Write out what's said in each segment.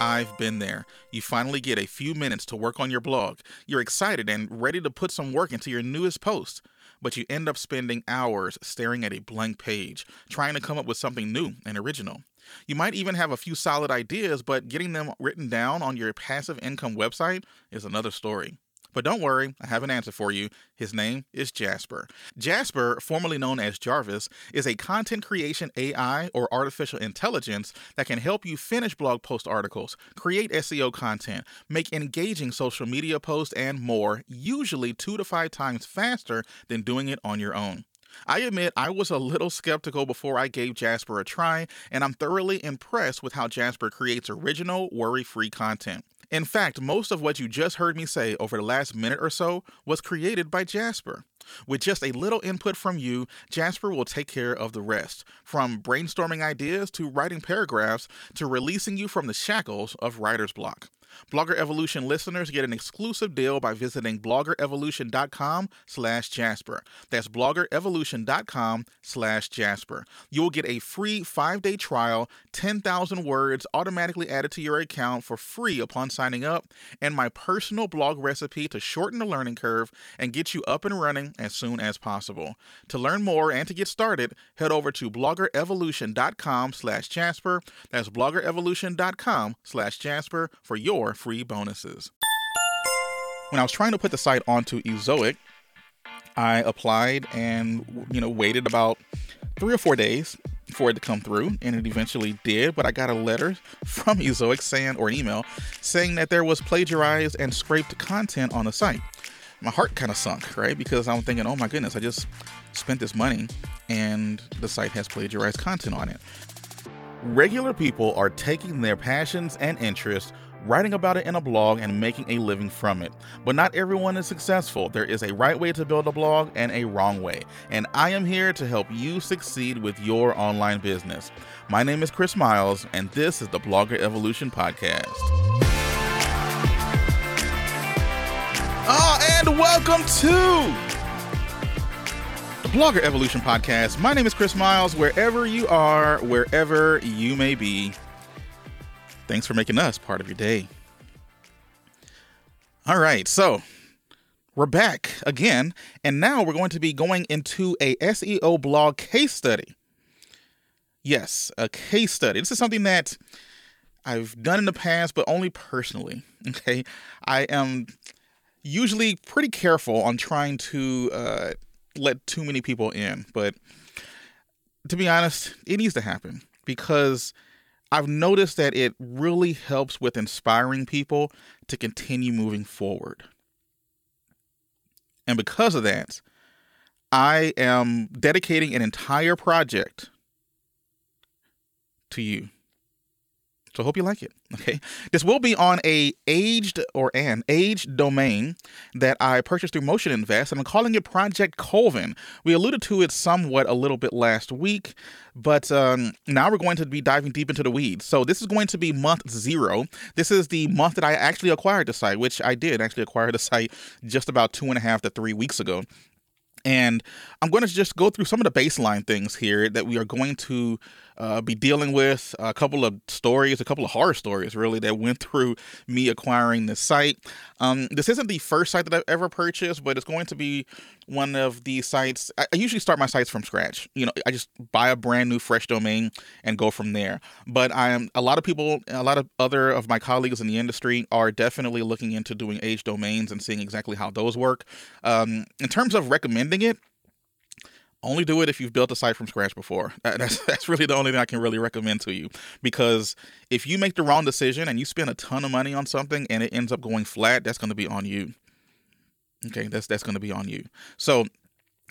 I've been there. You finally get a few minutes to work on your blog. You're excited and ready to put some work into your newest post, but you end up spending hours staring at a blank page, trying to come up with something new and original. You might even have a few solid ideas, but getting them written down on your passive income website is another story. But don't worry, I have an answer for you. His name is Jasper. Jasper, formerly known as Jarvis, is a content creation AI or artificial intelligence that can help you finish blog post articles, create SEO content, make engaging social media posts, and more, usually two to five times faster than doing it on your own. I admit I was a little skeptical before I gave Jasper a try, and I'm thoroughly impressed with how Jasper creates original, worry free content. In fact, most of what you just heard me say over the last minute or so was created by Jasper. With just a little input from you, Jasper will take care of the rest, from brainstorming ideas to writing paragraphs to releasing you from the shackles of writer's block. Blogger Evolution listeners get an exclusive deal by visiting bloggerevolution.com slash Jasper. That's bloggerevolution.com slash Jasper. You will get a free five-day trial, 10,000 words automatically added to your account for free upon signing up, and my personal blog recipe to shorten the learning curve and get you up and running as soon as possible. To learn more and to get started, head over to bloggerevolution.com slash Jasper. That's bloggerevolution.com slash Jasper for your free bonuses. When I was trying to put the site onto Ezoic, I applied and you know waited about three or four days for it to come through, and it eventually did. But I got a letter from Ezoic saying, or an email saying that there was plagiarized and scraped content on the site. My heart kind of sunk, right? Because I'm thinking, oh my goodness, I just spent this money, and the site has plagiarized content on it. Regular people are taking their passions and interests writing about it in a blog and making a living from it. But not everyone is successful. There is a right way to build a blog and a wrong way. And I am here to help you succeed with your online business. My name is Chris Miles, and this is the Blogger Evolution Podcast. Oh, and welcome to the Blogger Evolution Podcast. My name is Chris Miles. Wherever you are, wherever you may be, Thanks for making us part of your day. All right, so we're back again, and now we're going to be going into a SEO blog case study. Yes, a case study. This is something that I've done in the past, but only personally. Okay, I am usually pretty careful on trying to uh, let too many people in, but to be honest, it needs to happen because I've noticed that it really helps with inspiring people to continue moving forward. And because of that, I am dedicating an entire project to you. So hope you like it. Okay. This will be on a aged or an aged domain that I purchased through Motion Invest, and I'm calling it Project Colvin. We alluded to it somewhat a little bit last week, but um, now we're going to be diving deep into the weeds. So this is going to be month zero. This is the month that I actually acquired the site, which I did actually acquire the site just about two and a half to three weeks ago. And I'm going to just go through some of the baseline things here that we are going to uh, be dealing with. A couple of stories, a couple of horror stories, really, that went through me acquiring this site. Um, this isn't the first site that I've ever purchased, but it's going to be one of the sites. I, usually start my sites from scratch. You know, I just buy a brand new, fresh domain and go from there. But I am a lot of people, a lot of other of my colleagues in the industry are definitely looking into doing age domains and seeing exactly how those work. Um, in terms of recommending it, only do it if you've built a site from scratch before. That's that's really the only thing I can really recommend to you because if you make the wrong decision and you spend a ton of money on something and it ends up going flat, that's going to be on you. Okay, that's that's going to be on you. So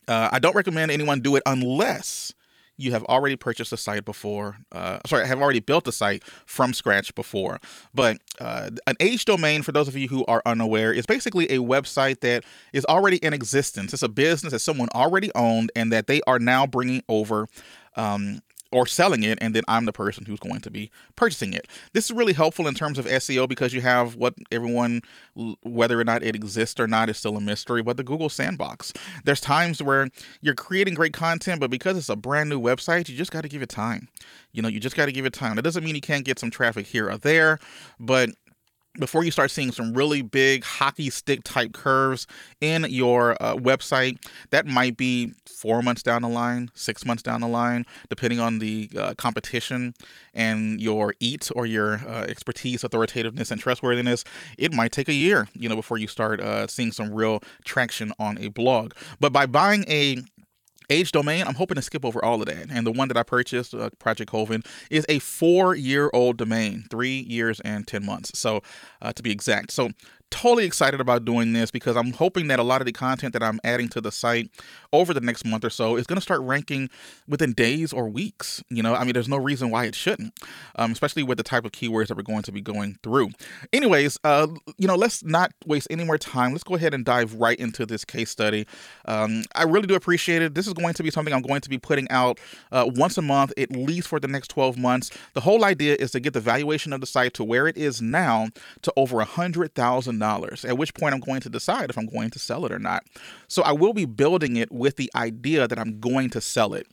uh, I don't recommend anyone do it unless you have already purchased a site before. Uh, sorry, have already built a site from scratch before. But uh, an age domain, for those of you who are unaware, is basically a website that is already in existence. It's a business that someone already owned and that they are now bringing over. Um, or selling it, and then I'm the person who's going to be purchasing it. This is really helpful in terms of SEO because you have what everyone, whether or not it exists or not, is still a mystery, but the Google sandbox. There's times where you're creating great content, but because it's a brand new website, you just got to give it time. You know, you just got to give it time. That doesn't mean you can't get some traffic here or there, but before you start seeing some really big hockey stick type curves in your uh, website, that might be four months down the line, six months down the line, depending on the uh, competition and your EAT or your uh, expertise, authoritativeness, and trustworthiness. It might take a year, you know, before you start uh, seeing some real traction on a blog. But by buying a Age domain, I'm hoping to skip over all of that. And the one that I purchased, uh, Project Hoven, is a four year old domain, three years and 10 months. So, uh, to be exact. So, totally excited about doing this because I'm hoping that a lot of the content that I'm adding to the site over the next month or so is going to start ranking within days or weeks. You know, I mean, there's no reason why it shouldn't, um, especially with the type of keywords that we're going to be going through. Anyways, uh, you know, let's not waste any more time. Let's go ahead and dive right into this case study. Um, I really do appreciate it. This is going to be something I'm going to be putting out uh, once a month, at least for the next 12 months. The whole idea is to get the valuation of the site to where it is now to over a $100,000 at which point I'm going to decide if I'm going to sell it or not. So I will be building it with the idea that I'm going to sell it.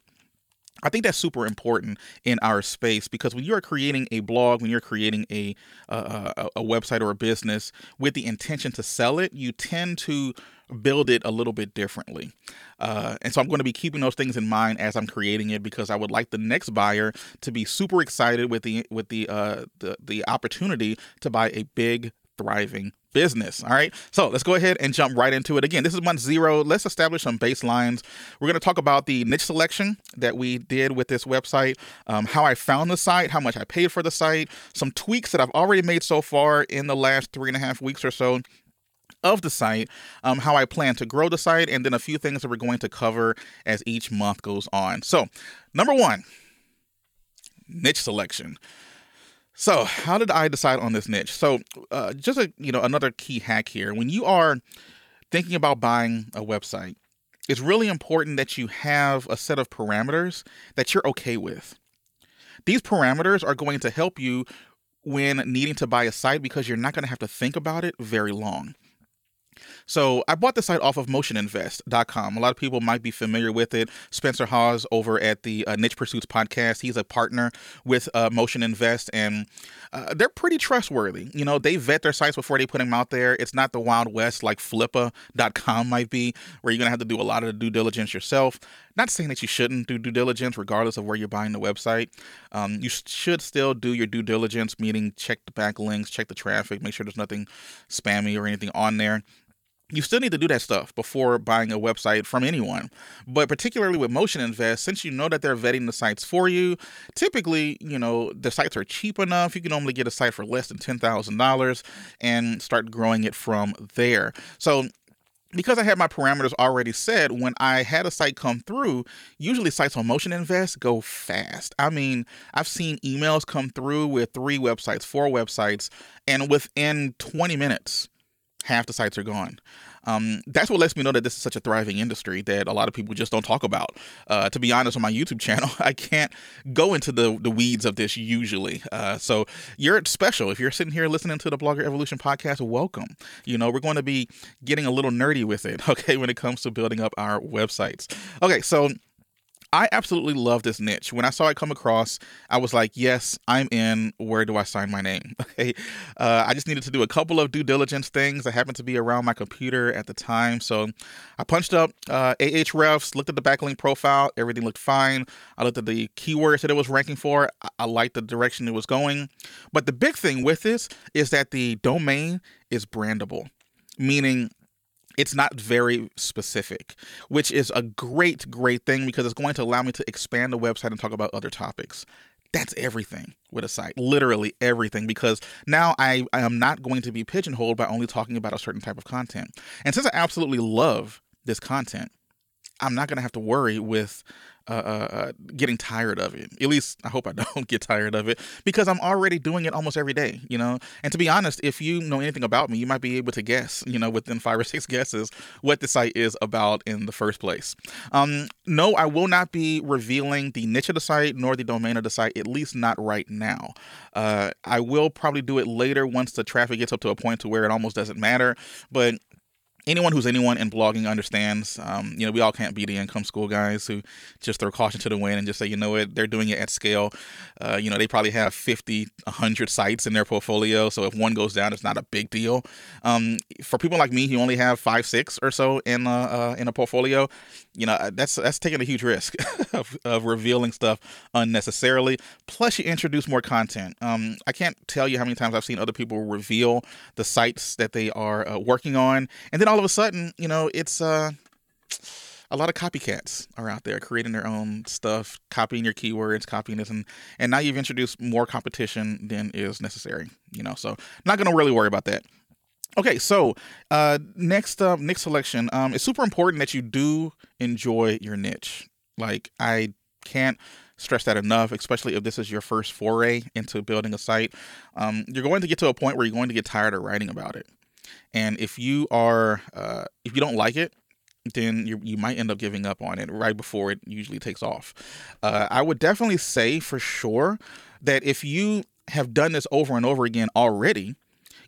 I think that's super important in our space because when you're creating a blog, when you're creating a, a, a website or a business with the intention to sell it, you tend to build it a little bit differently. Uh, and so I'm going to be keeping those things in mind as I'm creating it because I would like the next buyer to be super excited with the with the uh, the, the opportunity to buy a big thriving business. All right. So let's go ahead and jump right into it. Again, this is month zero. Let's establish some baselines. We're going to talk about the niche selection that we did with this website, um, how I found the site, how much I paid for the site, some tweaks that I've already made so far in the last three and a half weeks or so of the site, um, how I plan to grow the site, and then a few things that we're going to cover as each month goes on. So, number one, niche selection. So, how did I decide on this niche? So, uh, just a you know another key hack here. When you are thinking about buying a website, it's really important that you have a set of parameters that you're okay with. These parameters are going to help you when needing to buy a site because you're not going to have to think about it very long. So I bought the site off of motioninvest.com. A lot of people might be familiar with it. Spencer Haws over at the uh, Niche Pursuits podcast, he's a partner with uh, Motion Invest, and uh, they're pretty trustworthy. You know, they vet their sites before they put them out there. It's not the Wild West like Flippa.com might be, where you're going to have to do a lot of the due diligence yourself. Not saying that you shouldn't do due diligence regardless of where you're buying the website. Um, you should still do your due diligence, meaning check the backlinks, check the traffic, make sure there's nothing spammy or anything on there you still need to do that stuff before buying a website from anyone. But particularly with Motion Invest, since you know that they're vetting the sites for you, typically, you know, the sites are cheap enough. You can normally get a site for less than $10,000 and start growing it from there. So because I had my parameters already set, when I had a site come through, usually sites on Motion Invest go fast. I mean, I've seen emails come through with three websites, four websites, and within 20 minutes, half the sites are gone. Um, that's what lets me know that this is such a thriving industry that a lot of people just don't talk about. Uh, to be honest, on my YouTube channel, I can't go into the, the weeds of this usually. Uh, so you're special. If you're sitting here listening to the Blogger Evolution podcast, welcome. You know, we're going to be getting a little nerdy with it, okay, when it comes to building up our websites. Okay, so I absolutely love this niche. When I saw it come across, I was like, yes, I'm in. Where do I sign my name? Okay. Uh, I just needed to do a couple of due diligence things. I happened to be around my computer at the time. So I punched up uh, Ahrefs, looked at the backlink profile. Everything looked fine. I looked at the keywords that it was ranking for. I, I liked the direction it was going. But the big thing with this is that the domain is brandable, meaning it's not very specific, which is a great, great thing because it's going to allow me to expand the website and talk about other topics. That's everything with a site, literally everything, because now I, I am not going to be pigeonholed by only talking about a certain type of content. And since I absolutely love this content, I'm not going to have to worry with uh, uh, uh, getting tired of it. At least I hope I don't get tired of it because I'm already doing it almost every day, you know. And to be honest, if you know anything about me, you might be able to guess, you know, within five or six guesses what the site is about in the first place. Um, no, I will not be revealing the niche of the site nor the domain of the site, at least not right now. Uh, I will probably do it later once the traffic gets up to a point to where it almost doesn't matter. But anyone who's anyone in blogging understands. Um, you know, we all can't be the income school guys who just throw caution to the wind and just say, you know what, they're doing it at scale. Uh, you know, they probably have 50, 100 sites in their portfolio. So if one goes down, it's not a big deal. Um, for people like me who only have five, six or so in, uh, uh, in a portfolio, you know, that's that's taking a huge risk of, of revealing stuff unnecessarily. Plus, you introduce more content. Um, I can't tell you how many times I've seen other people reveal the sites that they are uh, working on, and then all of a sudden, you know, it's uh, a lot of copycats are out there creating their own stuff, copying your keywords, copying this, and and now you've introduced more competition than is necessary. You know, so not going to really worry about that. Okay, so uh, next uh, next selection. Um, it's super important that you do enjoy your niche. Like I can't stress that enough, especially if this is your first foray into building a site. Um, you're going to get to a point where you're going to get tired of writing about it, and if you are uh, if you don't like it, then you you might end up giving up on it right before it usually takes off. Uh, I would definitely say for sure that if you have done this over and over again already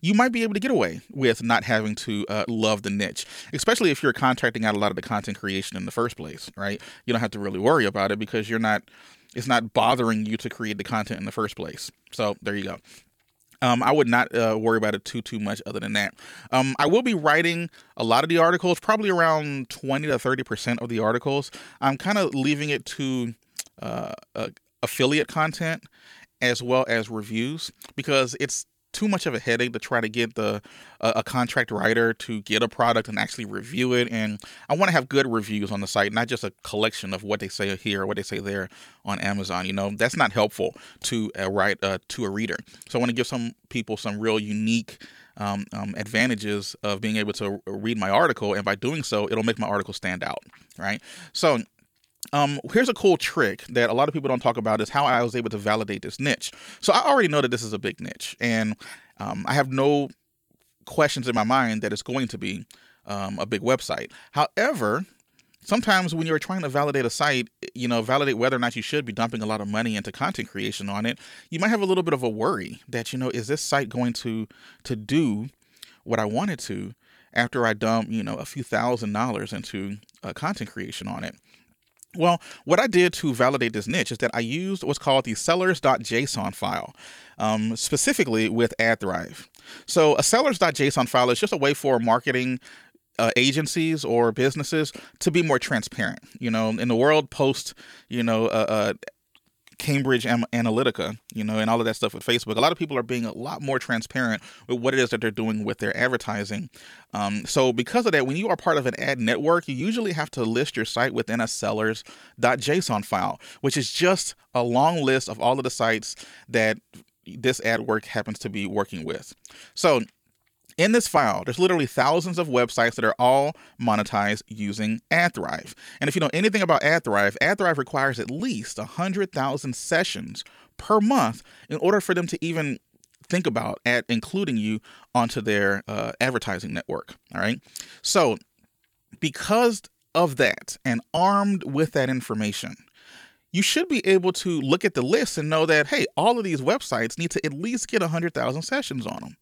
you might be able to get away with not having to uh, love the niche, especially if you're contracting out a lot of the content creation in the first place, right? You don't have to really worry about it because you're not, it's not bothering you to create the content in the first place. So there you go. Um, I would not uh, worry about it too too much. Other than that, um, I will be writing a lot of the articles, probably around twenty to thirty percent of the articles. I'm kind of leaving it to uh, uh, affiliate content as well as reviews because it's too much of a headache to try to get the a contract writer to get a product and actually review it. And I want to have good reviews on the site, not just a collection of what they say here or what they say there on Amazon. You know, that's not helpful to a write uh, to a reader. So I want to give some people some real unique. Um, um, advantages of being able to read my article, and by doing so, it'll make my article stand out, right? So um, here's a cool trick that a lot of people don't talk about is how I was able to validate this niche. So I already know that this is a big niche, and um, I have no questions in my mind that it's going to be um, a big website. However, sometimes when you're trying to validate a site, you know, validate whether or not you should be dumping a lot of money into content creation on it, you might have a little bit of a worry that you know, is this site going to to do what I wanted to after I dump, you know, a few thousand dollars into uh, content creation on it. Well, what I did to validate this niche is that I used what's called the sellers.json file, um, specifically with AdThrive. So, a sellers.json file is just a way for marketing uh, agencies or businesses to be more transparent. You know, in the world post, you know, uh, uh, Cambridge Analytica, you know, and all of that stuff with Facebook. A lot of people are being a lot more transparent with what it is that they're doing with their advertising. Um, so, because of that, when you are part of an ad network, you usually have to list your site within a sellers.json file, which is just a long list of all of the sites that this ad work happens to be working with. So, in this file, there's literally thousands of websites that are all monetized using AdThrive. And if you know anything about AdThrive, AdThrive requires at least 100,000 sessions per month in order for them to even think about including you onto their uh, advertising network. All right. So, because of that, and armed with that information, you should be able to look at the list and know that, hey, all of these websites need to at least get 100,000 sessions on them.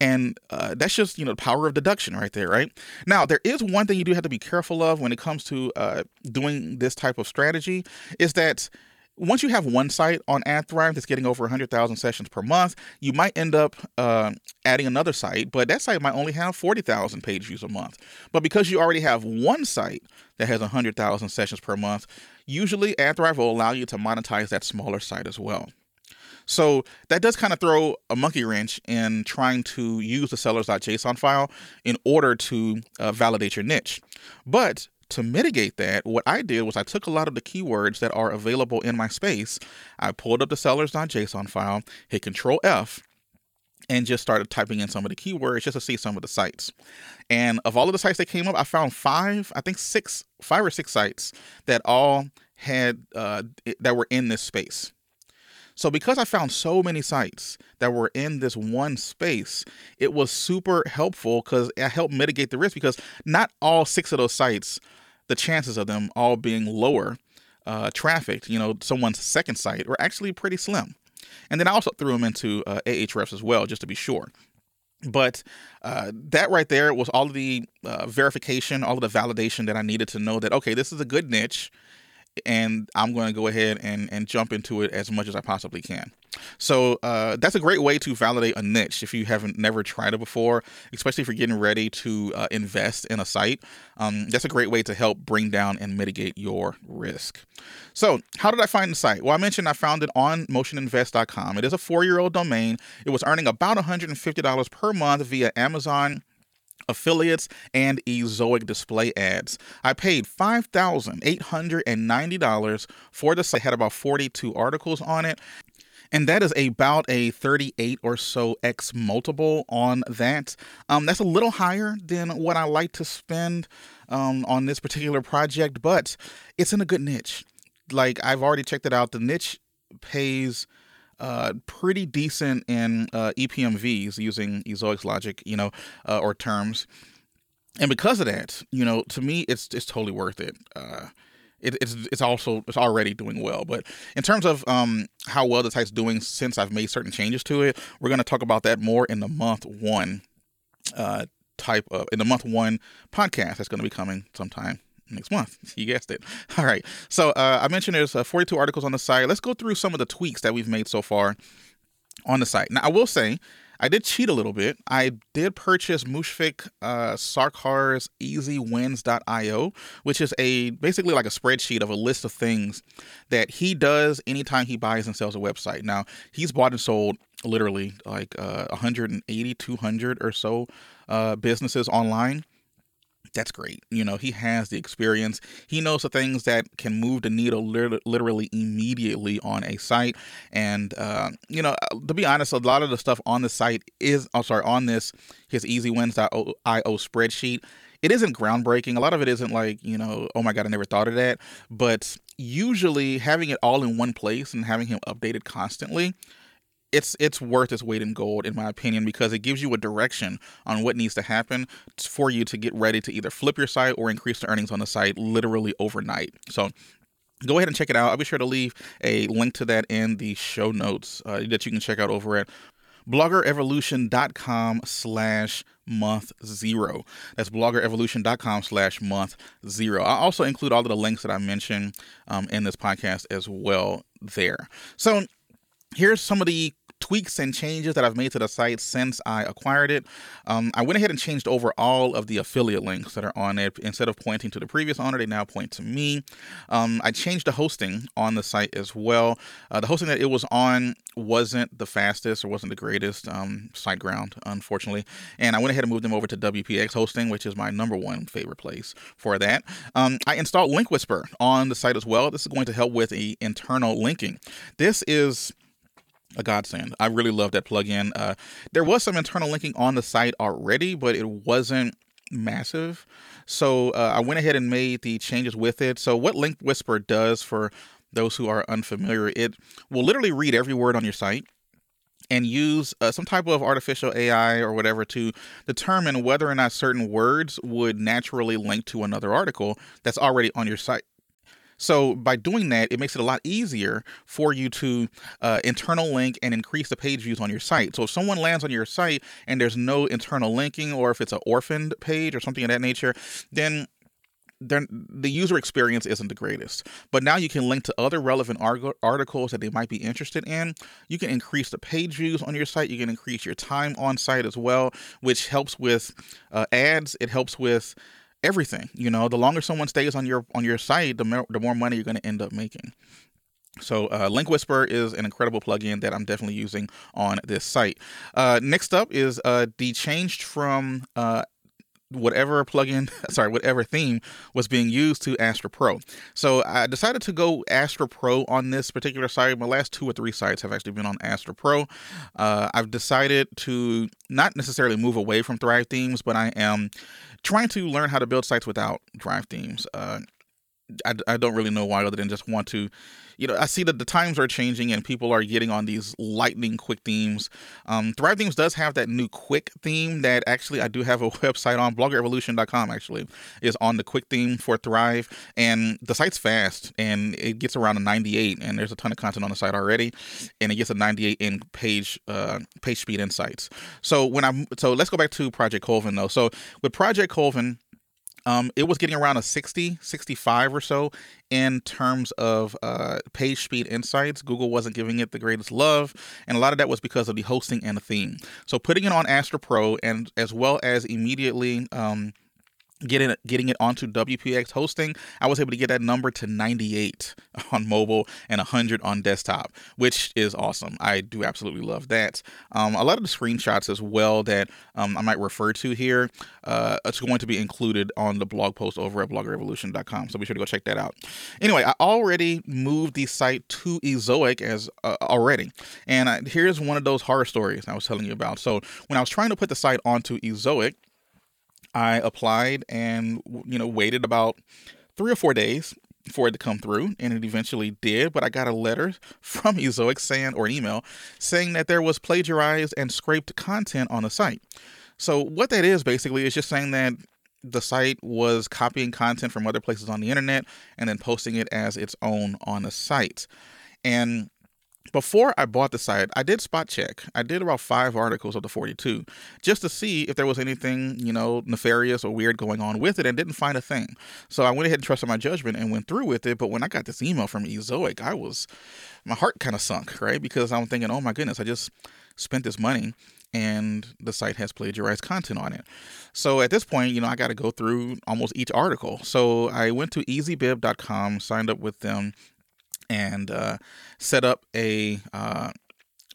And uh, that's just, you know, the power of deduction right there, right? Now, there is one thing you do have to be careful of when it comes to uh, doing this type of strategy is that once you have one site on AdThrive that's getting over 100,000 sessions per month, you might end up uh, adding another site, but that site might only have 40,000 page views a month. But because you already have one site that has 100,000 sessions per month, usually AdThrive will allow you to monetize that smaller site as well. So that does kind of throw a monkey wrench in trying to use the sellers.json file in order to uh, validate your niche. But to mitigate that, what I did was I took a lot of the keywords that are available in my space. I pulled up the sellers.json file, hit Control F, and just started typing in some of the keywords just to see some of the sites. And of all of the sites that came up, I found five, I think six, five or six sites that all had uh, that were in this space. So because I found so many sites that were in this one space, it was super helpful because it helped mitigate the risk because not all six of those sites, the chances of them all being lower uh, trafficked, you know, someone's second site were actually pretty slim. And then I also threw them into uh, Ahrefs as well, just to be sure. But uh, that right there was all of the uh, verification, all of the validation that I needed to know that, okay, this is a good niche and I'm going to go ahead and, and jump into it as much as I possibly can. So uh, that's a great way to validate a niche if you haven't never tried it before, especially if you're getting ready to uh, invest in a site. Um, that's a great way to help bring down and mitigate your risk. So, how did I find the site? Well, I mentioned I found it on motioninvest.com. It is a four year old domain. It was earning about $150 per month via Amazon affiliates and ezoic display ads. I paid $5,890 for the site. had about 42 articles on it. And that is about a 38 or so X multiple on that. Um, that's a little higher than what I like to spend um, on this particular project, but it's in a good niche. Like I've already checked it out. The niche pays uh, pretty decent in uh, EPMVs using Ezoic's logic, you know, uh, or terms. And because of that, you know, to me, it's it's totally worth it. Uh, it, it's it's also it's already doing well. But in terms of um, how well the site's doing since I've made certain changes to it, we're going to talk about that more in the month one uh, type of in the month one podcast that's going to be coming sometime next month. You guessed it. All right. So uh, I mentioned there's uh, 42 articles on the site. Let's go through some of the tweaks that we've made so far on the site. Now, I will say I did cheat a little bit. I did purchase Mushfiq uh, Sarker's EasyWins.io, which is a basically like a spreadsheet of a list of things that he does anytime he buys and sells a website. Now, he's bought and sold literally like uh, 180, 200 or so uh, businesses online that's great. You know, he has the experience. He knows the things that can move the needle literally immediately on a site. And, uh, you know, uh, to be honest, a lot of the stuff on the site is, I'm oh, sorry, on this, his easywins.io spreadsheet, it isn't groundbreaking. A lot of it isn't like, you know, oh my God, I never thought of that. But usually having it all in one place and having him updated constantly it's it's worth its weight in gold in my opinion because it gives you a direction on what needs to happen for you to get ready to either flip your site or increase the earnings on the site literally overnight. So go ahead and check it out. I'll be sure to leave a link to that in the show notes uh, that you can check out over at bloggerevolution.com slash month zero. That's bloggerevolution.com slash month zero. I'll also include all of the links that I mentioned um, in this podcast as well there. So here's some of the tweaks and changes that I've made to the site since I acquired it. Um, I went ahead and changed over all of the affiliate links that are on it. Instead of pointing to the previous owner, they now point to me. Um, I changed the hosting on the site as well. Uh, the hosting that it was on wasn't the fastest or wasn't the greatest um, SiteGround, unfortunately. And I went ahead and moved them over to WPX hosting, which is my number one favorite place for that. Um, I installed Link Whisper on the site as well. This is going to help with the internal linking. This is a godsend. I really love that plugin. Uh, there was some internal linking on the site already, but it wasn't massive. So uh, I went ahead and made the changes with it. So what Link Whisper does for those who are unfamiliar, it will literally read every word on your site and use uh, some type of artificial AI or whatever to determine whether or not certain words would naturally link to another article that's already on your site. So by doing that, it makes it a lot easier for you to uh, internal link and increase the page views on your site. So if someone lands on your site and there's no internal linking, or if it's an orphaned page or something of that nature, then the user experience isn't the greatest. But now you can link to other relevant articles that they might be interested in. You can increase the page views on your site. You can increase your time on site as well, which helps with uh, ads. It helps with everything. You know, the longer someone stays on your on your site, the more the more money you're going to end up making. So, uh, Link Whisper is an incredible plugin that I'm definitely using on this site. Uh, next up is uh, the changed from uh, whatever plugin, sorry, whatever theme was being used to Astra Pro. So I decided to go Astra Pro on this particular site. My last two or three sites have actually been on Astra Pro. Uh, I've decided to not necessarily move away from Thrive themes, but I am trying to learn how to build sites without Thrive themes. Uh, I, I don't really know why other than just want to you know, I see that the times are changing and people are getting on these lightning quick themes. Um, Thrive Themes does have that new quick theme that actually I do have a website on bloggerevolution.com actually is on the quick theme for Thrive and the site's fast and it gets around a 98 and there's a ton of content on the site already and it gets a 98 in page uh, page speed insights. So when I'm so let's go back to Project Colvin though. So with Project Colvin um, it was getting around a 60, 65 or so in terms of uh, page speed insights. Google wasn't giving it the greatest love, and a lot of that was because of the hosting and the theme. So putting it on Astra Pro and as well as immediately um, getting it getting it onto WPX hosting, I was able to get that number to 98 on mobile and 100 on desktop, which is awesome. I do absolutely love that. Um, a lot of the screenshots as well that um, I might refer to here, uh, it's going to be included on the blog post over at bloggerevolution.com. So be sure to go check that out. Anyway, I already moved the site to Ezoic as uh, already, and I, here's one of those horror stories I was telling you about. So when I was trying to put the site onto Ezoic, I applied and you know waited about three or four days for it to come through, and it eventually did. But I got a letter from Ezoic saying, or an email saying that there was plagiarized and scraped content on the site. So what that is basically is just saying that the site was copying content from other places on the internet and then posting it as its own on the site. And before I bought the site, I did spot check. I did about five articles of the 42 just to see if there was anything, you know, nefarious or weird going on with it and didn't find a thing. So I went ahead and trusted my judgment and went through with it. But when I got this email from Ezoic, I was, my heart kind of sunk, right? Because I'm thinking, oh my goodness, I just spent this money and the site has plagiarized content on it. So at this point, you know, I got to go through almost each article. So I went to easybib.com, signed up with them, and uh, set up a uh,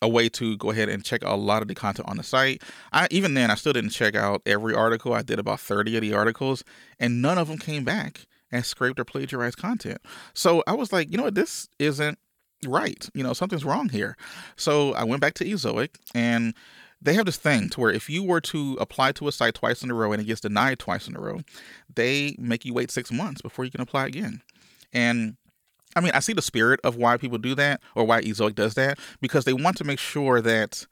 a way to go ahead and check a lot of the content on the site. I even then I still didn't check out every article. I did about 30 of the articles and none of them came back and scraped or plagiarized content. So I was like, you know what, this isn't right. You know, something's wrong here. So I went back to Ezoic and they have this thing to where if you were to apply to a site twice in a row and it gets denied twice in a row, they make you wait six months before you can apply again. And I mean, I see the spirit of why people do that or why Ezoic does that because they want to make sure that,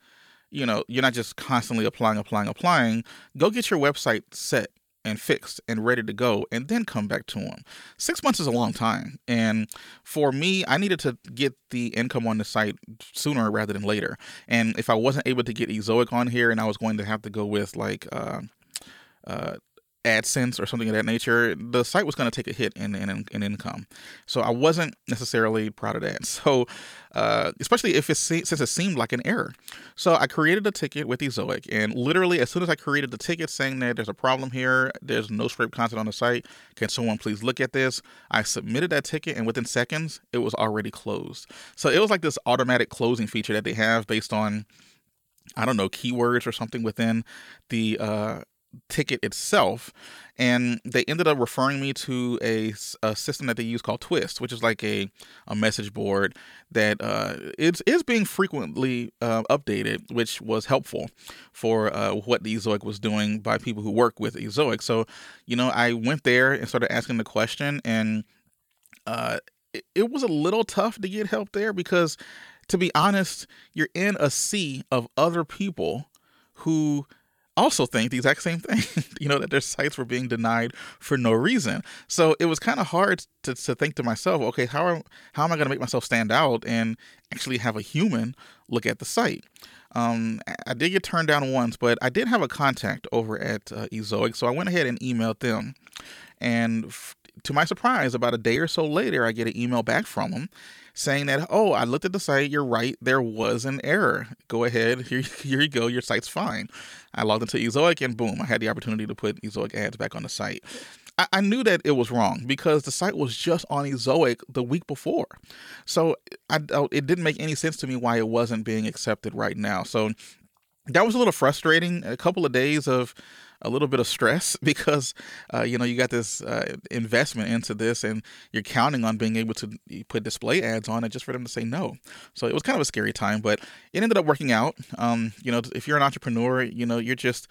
you know, you're not just constantly applying, applying, applying. Go get your website set and fixed and ready to go and then come back to them. Six months is a long time. And for me, I needed to get the income on the site sooner rather than later. And if I wasn't able to get Ezoic on here and I was going to have to go with like, uh, uh, AdSense or something of that nature, the site was going to take a hit in, in, in income. So I wasn't necessarily proud of that. So, uh, especially if it since it seemed like an error. So I created a ticket with Ezoic, and literally as soon as I created the ticket saying that there's a problem here, there's no script content on the site, can someone please look at this? I submitted that ticket, and within seconds, it was already closed. So it was like this automatic closing feature that they have based on I don't know, keywords or something within the uh, ticket itself and they ended up referring me to a, a system that they use called twist which is like a, a message board that uh, is, is being frequently uh, updated which was helpful for uh, what the ezoic was doing by people who work with ezoic. So you know i went there and started asking the question and uh, it, it was a little tough to get help there because to be honest you're in a sea of other people who also think the exact same thing, you know, that their sites were being denied for no reason. So it was kind of hard to, to think to myself, okay, how, are, how am I going to make myself stand out and actually have a human look at the site? Um, I did get turned down once, but I did have a contact over at uh, Ezoic, so I went ahead and emailed them. And f- to my surprise, about a day or so later, I get an email back from them saying that, oh, I looked at the site, you're right, there was an error. Go ahead, here, here you go, your site's fine. I logged into Ezoic and boom, I had the opportunity to put Ezoic ads back on the site. I, I knew that it was wrong because the site was just on Ezoic the week before. So I, it didn't make any sense to me why it wasn't being accepted right now. So that was a little frustrating. A couple of days of a little bit of stress because uh, you know you got this uh, investment into this and you're counting on being able to put display ads on it just for them to say no. So it was kind of a scary time but it ended up working out. Um, you know if you're an entrepreneur you know you're just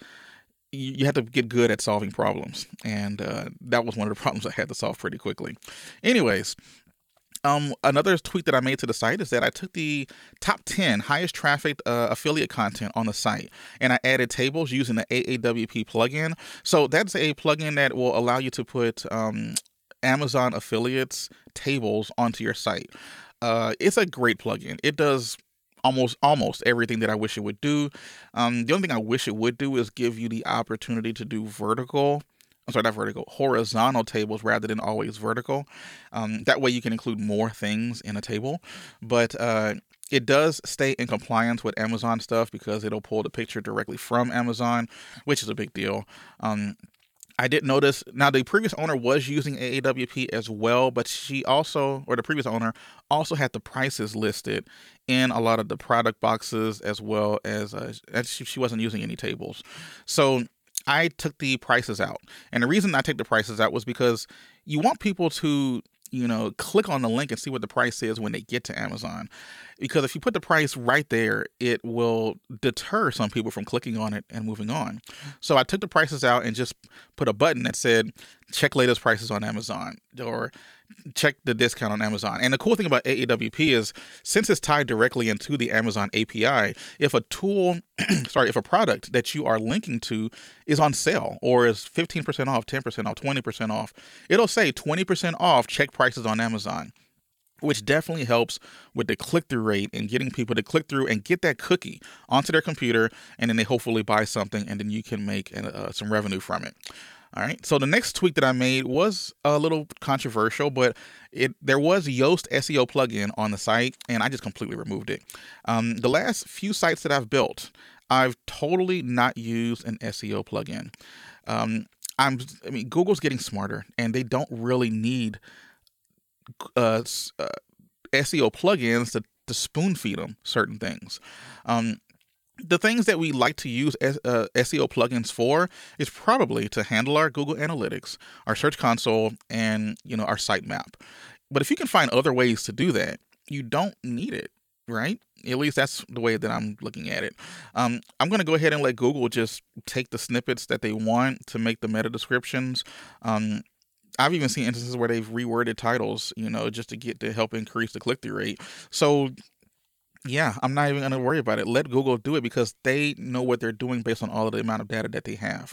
you have to get good at solving problems. And uh, that was one of the problems i had to solve pretty quickly. Anyways um, another tweet that I made to the site is that I took the top 10 highest trafficked uh, affiliate content on the site and I added tables using the AAWP plugin. So that's a plugin that will allow you to put um, Amazon affiliates tables onto your site. Uh, it's a great plugin. It does almost almost everything that I wish it would do. Um, the only thing I wish it would do is give you the opportunity to do vertical I'm sorry, not vertical, horizontal tables rather than always vertical. Um, that way you can include more things in a table. But uh, it does stay in compliance with Amazon stuff because it'll pull the picture directly from Amazon, which is a big deal. Um, I did notice now the previous owner was using AAWP as well, but she also, or the previous owner, also had the prices listed in a lot of the product boxes as well as, uh, she wasn't using any tables. So I took the prices out. And the reason I take the prices out was because you want people to, you know, click on the link and see what the price is when they get to Amazon. Because if you put the price right there, it will deter some people from clicking on it and moving on. So I took the prices out and just put a button that said, check latest prices on Amazon or check the discount on Amazon. And the cool thing about AAWP is since it's tied directly into the Amazon API, if a tool, sorry, if a product that you are linking to is on sale or is 15% off, 10% off, 20% off, it'll say 20% off, check prices on Amazon which definitely helps with the click through rate and getting people to click through and get that cookie onto their computer, and then they hopefully buy something, and then you can make uh, some revenue from it. All right. So the next tweak that I made was a little controversial, but it there was Yoast SEO plugin on the site, and I just completely removed it. Um, the last few sites that I've built, I've totally not used an SEO plugin. Um, I'm, I mean, Google's getting smarter, and they don't really need uh, uh, SEO plugins to to spoon feed them certain things. Um, the things that we like to use uh, SEO plugins for is probably to handle our Google Analytics, our Search Console, and you know our sitemap. But if you can find other ways to do that, you don't need it, right? At least that's the way that I'm looking at it. Um, I'm going to go ahead and let Google just take the snippets that they want to make the meta descriptions. Um, I've even seen instances where they've reworded titles, you know, just to get to help increase the click through rate. So yeah, I'm not even going to worry about it. Let Google do it because they know what they're doing based on all of the amount of data that they have.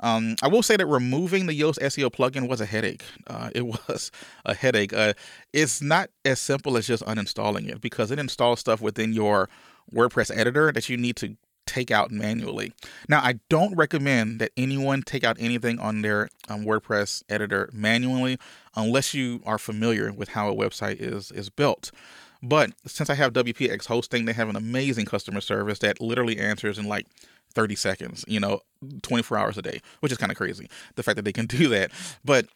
Um, I will say that removing the Yoast SEO plugin was a headache. Uh, it was a headache. Uh, it's not as simple as just uninstalling it because it installs stuff within your WordPress editor that you need to take out manually. Now, I don't recommend that anyone take out anything on their um, WordPress editor manually unless you are familiar with how a website is is built. But since I have WPX hosting, they have an amazing customer service that literally answers in like 30 seconds, you know, 24 hours a day, which is kind of crazy. The fact that they can do that. But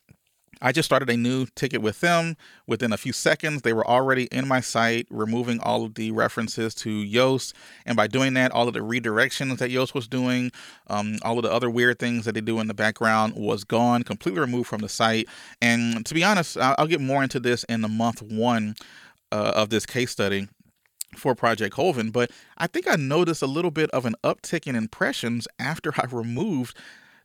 I just started a new ticket with them. Within a few seconds, they were already in my site, removing all of the references to Yoast. And by doing that, all of the redirections that Yoast was doing, um, all of the other weird things that they do in the background was gone, completely removed from the site. And to be honest, I'll, I'll get more into this in the month one uh, of this case study for Project Hoven, but I think I noticed a little bit of an uptick in impressions after I removed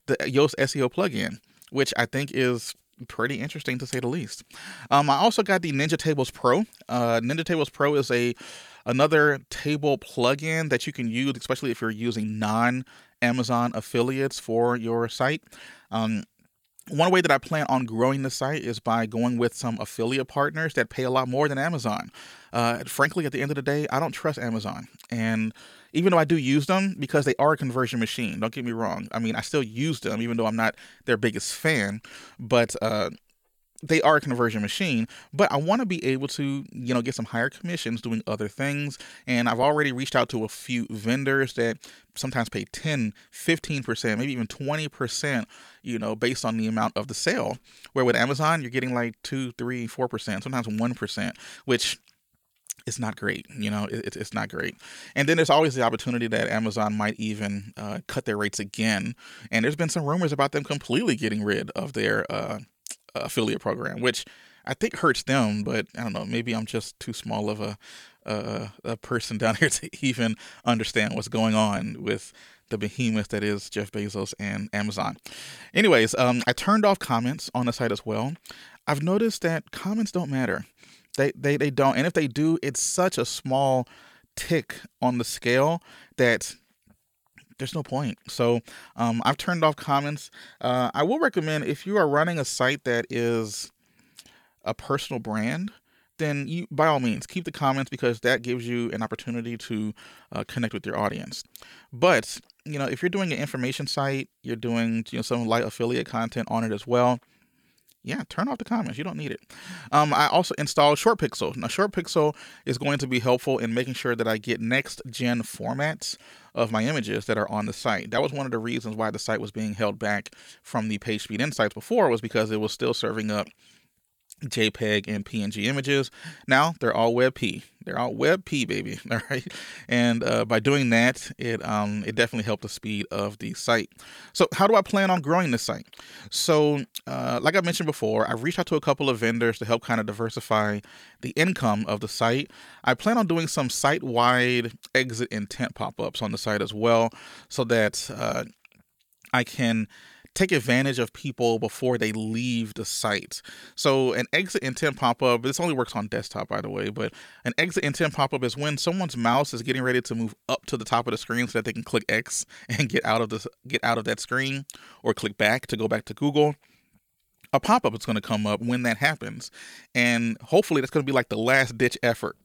the Yoast SEO plugin, which I think is pretty interesting to say the least. Um, I also got the Ninja Tables Pro. Uh, Ninja Tables Pro is a another table plugin that you can use, especially if you're using non Amazon affiliates for your site. Um, one way that I plan on growing the site is by going with some affiliate partners that pay a lot more than Amazon. Uh, frankly, at the end of the day, I don't trust Amazon. And even though I do use them because they are a conversion machine, don't get me wrong. I mean, I still use them even though I'm not their biggest fan. But uh, they are a conversion machine, but I want to be able to, you know, get some higher commissions doing other things. And I've already reached out to a few vendors that sometimes pay 10, 15%, maybe even 20%, you know, based on the amount of the sale. Where with Amazon, you're getting like 2, 3, 4%, sometimes 1%, which it's not great. You know, it, it's not great. And then there's always the opportunity that Amazon might even uh, cut their rates again. And there's been some rumors about them completely getting rid of their uh, affiliate program, which I think hurts them. But I don't know. Maybe I'm just too small of a a, a person down here to even understand what's going on with the behemoth that is Jeff Bezos and Amazon. Anyways, um, I turned off comments on the site as well. I've noticed that comments don't matter. They, they they don't, and if they do, it's such a small tick on the scale that there's no point. So um, I've turned off comments. Uh, I will recommend if you are running a site that is a personal brand, then you by all means keep the comments because that gives you an opportunity to uh, connect with your audience. But you know, if you're doing an information site, you're doing you know some light affiliate content on it as well yeah, turn off the comments. You don't need it. Um, I also installed Short Pixel. Now, Short Pixel is going to be helpful in making sure that I get next gen formats of my images that are on the site. That was one of the reasons why the site was being held back from the PageSpeed Insights before was because it was still serving up JPEG and PNG images. Now they're all WebP. They're all WebP, baby. All right, and uh, by doing that, it um it definitely helped the speed of the site. So how do I plan on growing this site? So uh, like I mentioned before, I've reached out to a couple of vendors to help kind of diversify the income of the site. I plan on doing some site-wide exit intent pop-ups on the site as well, so that uh, I can take advantage of people before they leave the site. So an exit intent pop-up, this only works on desktop by the way, but an exit intent pop-up is when someone's mouse is getting ready to move up to the top of the screen so that they can click X and get out of the get out of that screen or click back to go back to Google a pop-up is going to come up when that happens and hopefully that's going to be like the last ditch effort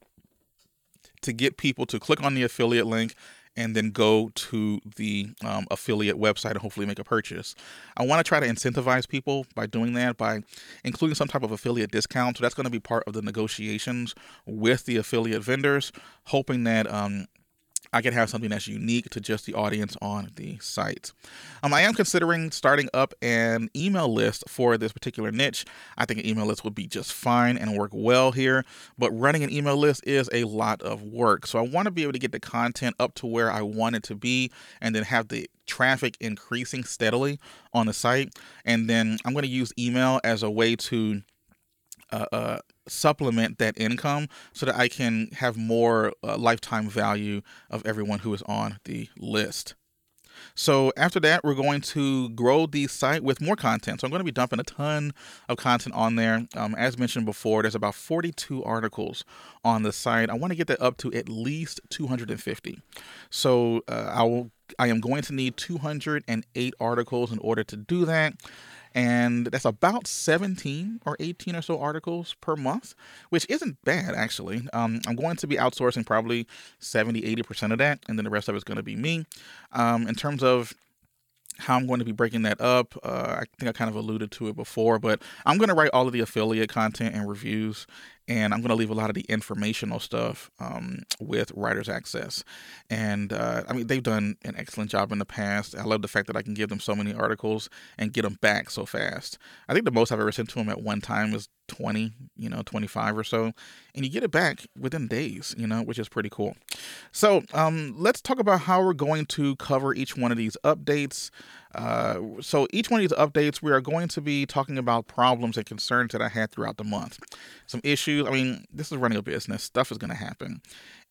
to get people to click on the affiliate link and then go to the um, affiliate website and hopefully make a purchase. I want to try to incentivize people by doing that by including some type of affiliate discount. So that's going to be part of the negotiations with the affiliate vendors, hoping that um, I can have something that's unique to just the audience on the site. Um, I am considering starting up an email list for this particular niche. I think an email list would be just fine and work well here, but running an email list is a lot of work. So I want to be able to get the content up to where I want it to be and then have the traffic increasing steadily on the site. And then I'm going to use email as a way to uh, uh, supplement that income so that I can have more uh, lifetime value of everyone who is on the list. So after that, we're going to grow the site with more content. So I'm going to be dumping a ton of content on there. Um, as mentioned before, there's about 42 articles on the site. I want to get that up to at least 250. So uh, I will. I am going to need 208 articles in order to do that and that's about 17 or 18 or so articles per month, which isn't bad actually. Um, I'm going to be outsourcing probably 70, 80% of that, and then the rest of it's going to be me. Um, in terms of how I'm going to be breaking that up. Uh, I think I kind of alluded to it before, but I'm going to write all of the affiliate content and reviews, and I'm going to leave a lot of the informational stuff um, with Writers Access. And uh, I mean, they've done an excellent job in the past. I love the fact that I can give them so many articles and get them back so fast. I think the most I've ever sent to them at one time is 20, you know, 25 or so, and you get it back within days, you know, which is pretty cool. So um, let's talk about how we're going to cover each one of these updates. Uh, so each one of these updates, we are going to be talking about problems and concerns that I had throughout the month. Some issues. I mean, this is running a business. Stuff is going to happen,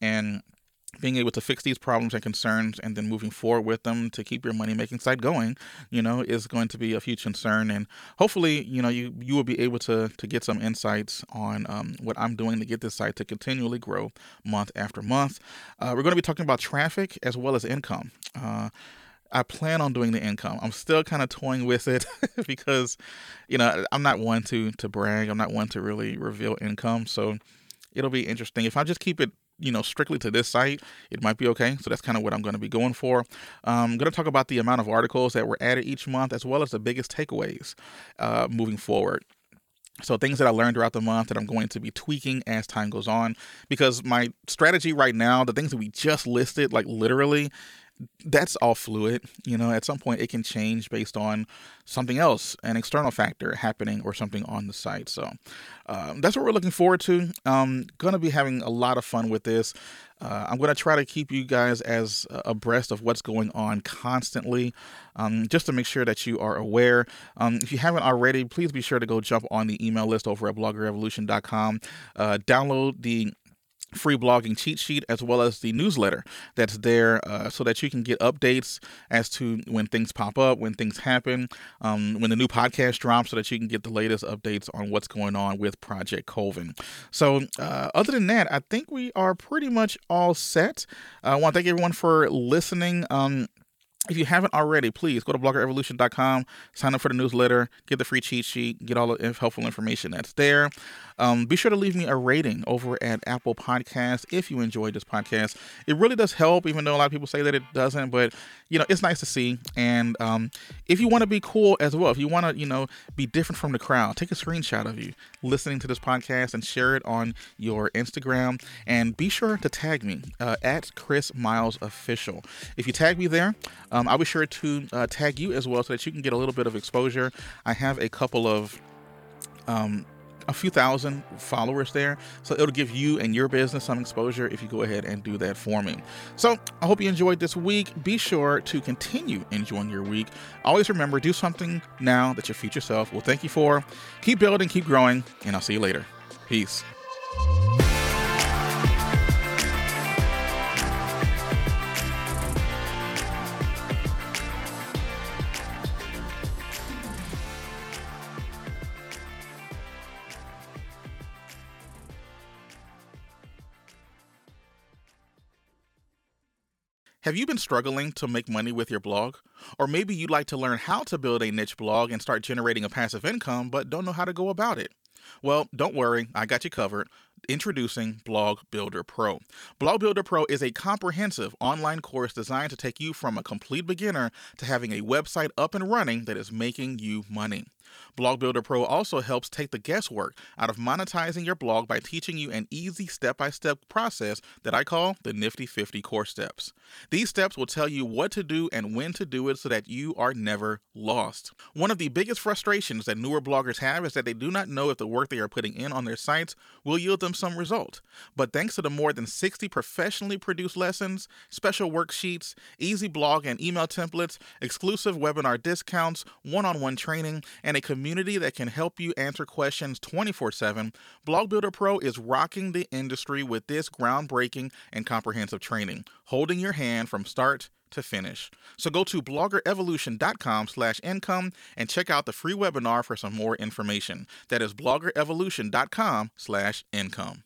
and being able to fix these problems and concerns and then moving forward with them to keep your money making site going you know is going to be a huge concern and hopefully you know you you will be able to to get some insights on um, what i'm doing to get this site to continually grow month after month uh, we're going to be talking about traffic as well as income uh, I plan on doing the income. I'm still kind of toying with it because, you know, I'm not one to to brag. I'm not one to really reveal income. So it'll be interesting if I just keep it you know strictly to this site it might be okay so that's kind of what i'm going to be going for um, i'm going to talk about the amount of articles that were added each month as well as the biggest takeaways uh, moving forward so things that I learned throughout the month that I'm going to be tweaking as time goes on because my strategy right now, the things that we just listed, like literally, that's all fluid. You know, at some point it can change based on something else, an external factor happening or something on the site. So um, that's what we're looking forward to. Um, gonna be having a lot of fun with this. Uh, I'm going to try to keep you guys as uh, abreast of what's going on constantly, um, just to make sure that you are aware. Um, if you haven't already, please be sure to go jump on the email list over at bloggerrevolution.com. Uh, download the free blogging cheat sheet as well as the newsletter that's there uh, so that you can get updates as to when things pop up when things happen um, when the new podcast drops so that you can get the latest updates on what's going on with project colvin so uh, other than that i think we are pretty much all set. Uh, i want to thank everyone for listening. Um, if you haven't already, please go to bloggerevolution.com, sign up for the newsletter, get the free cheat sheet, get all the helpful information that's there. Um, be sure to leave me a rating over at Apple Podcasts if you enjoyed this podcast. It really does help, even though a lot of people say that it doesn't. But you know, it's nice to see. And um, if you want to be cool as well, if you want to, you know, be different from the crowd, take a screenshot of you listening to this podcast and share it on your Instagram. And be sure to tag me uh, at Chris Miles Official. If you tag me there, um, I'll be sure to uh, tag you as well so that you can get a little bit of exposure. I have a couple of um, a few thousand followers there. So it'll give you and your business some exposure if you go ahead and do that for me. So I hope you enjoyed this week. Be sure to continue enjoying your week. Always remember do something now that your future self will thank you for. Keep building, keep growing, and I'll see you later. Peace. Have you been struggling to make money with your blog? Or maybe you'd like to learn how to build a niche blog and start generating a passive income, but don't know how to go about it? Well, don't worry, I got you covered. Introducing Blog Builder Pro. Blog Builder Pro is a comprehensive online course designed to take you from a complete beginner to having a website up and running that is making you money. Blog Builder Pro also helps take the guesswork out of monetizing your blog by teaching you an easy step by step process that I call the Nifty 50 Core Steps. These steps will tell you what to do and when to do it so that you are never lost. One of the biggest frustrations that newer bloggers have is that they do not know if the work they are putting in on their sites will yield them some result. But thanks to the more than 60 professionally produced lessons, special worksheets, easy blog and email templates, exclusive webinar discounts, one on one training, and a community that can help you answer questions 24 7, Blog Builder Pro is rocking the industry with this groundbreaking and comprehensive training, holding your hand from start to finish. So go to bloggerevolution.com slash income and check out the free webinar for some more information. That is bloggerevolution.com slash income.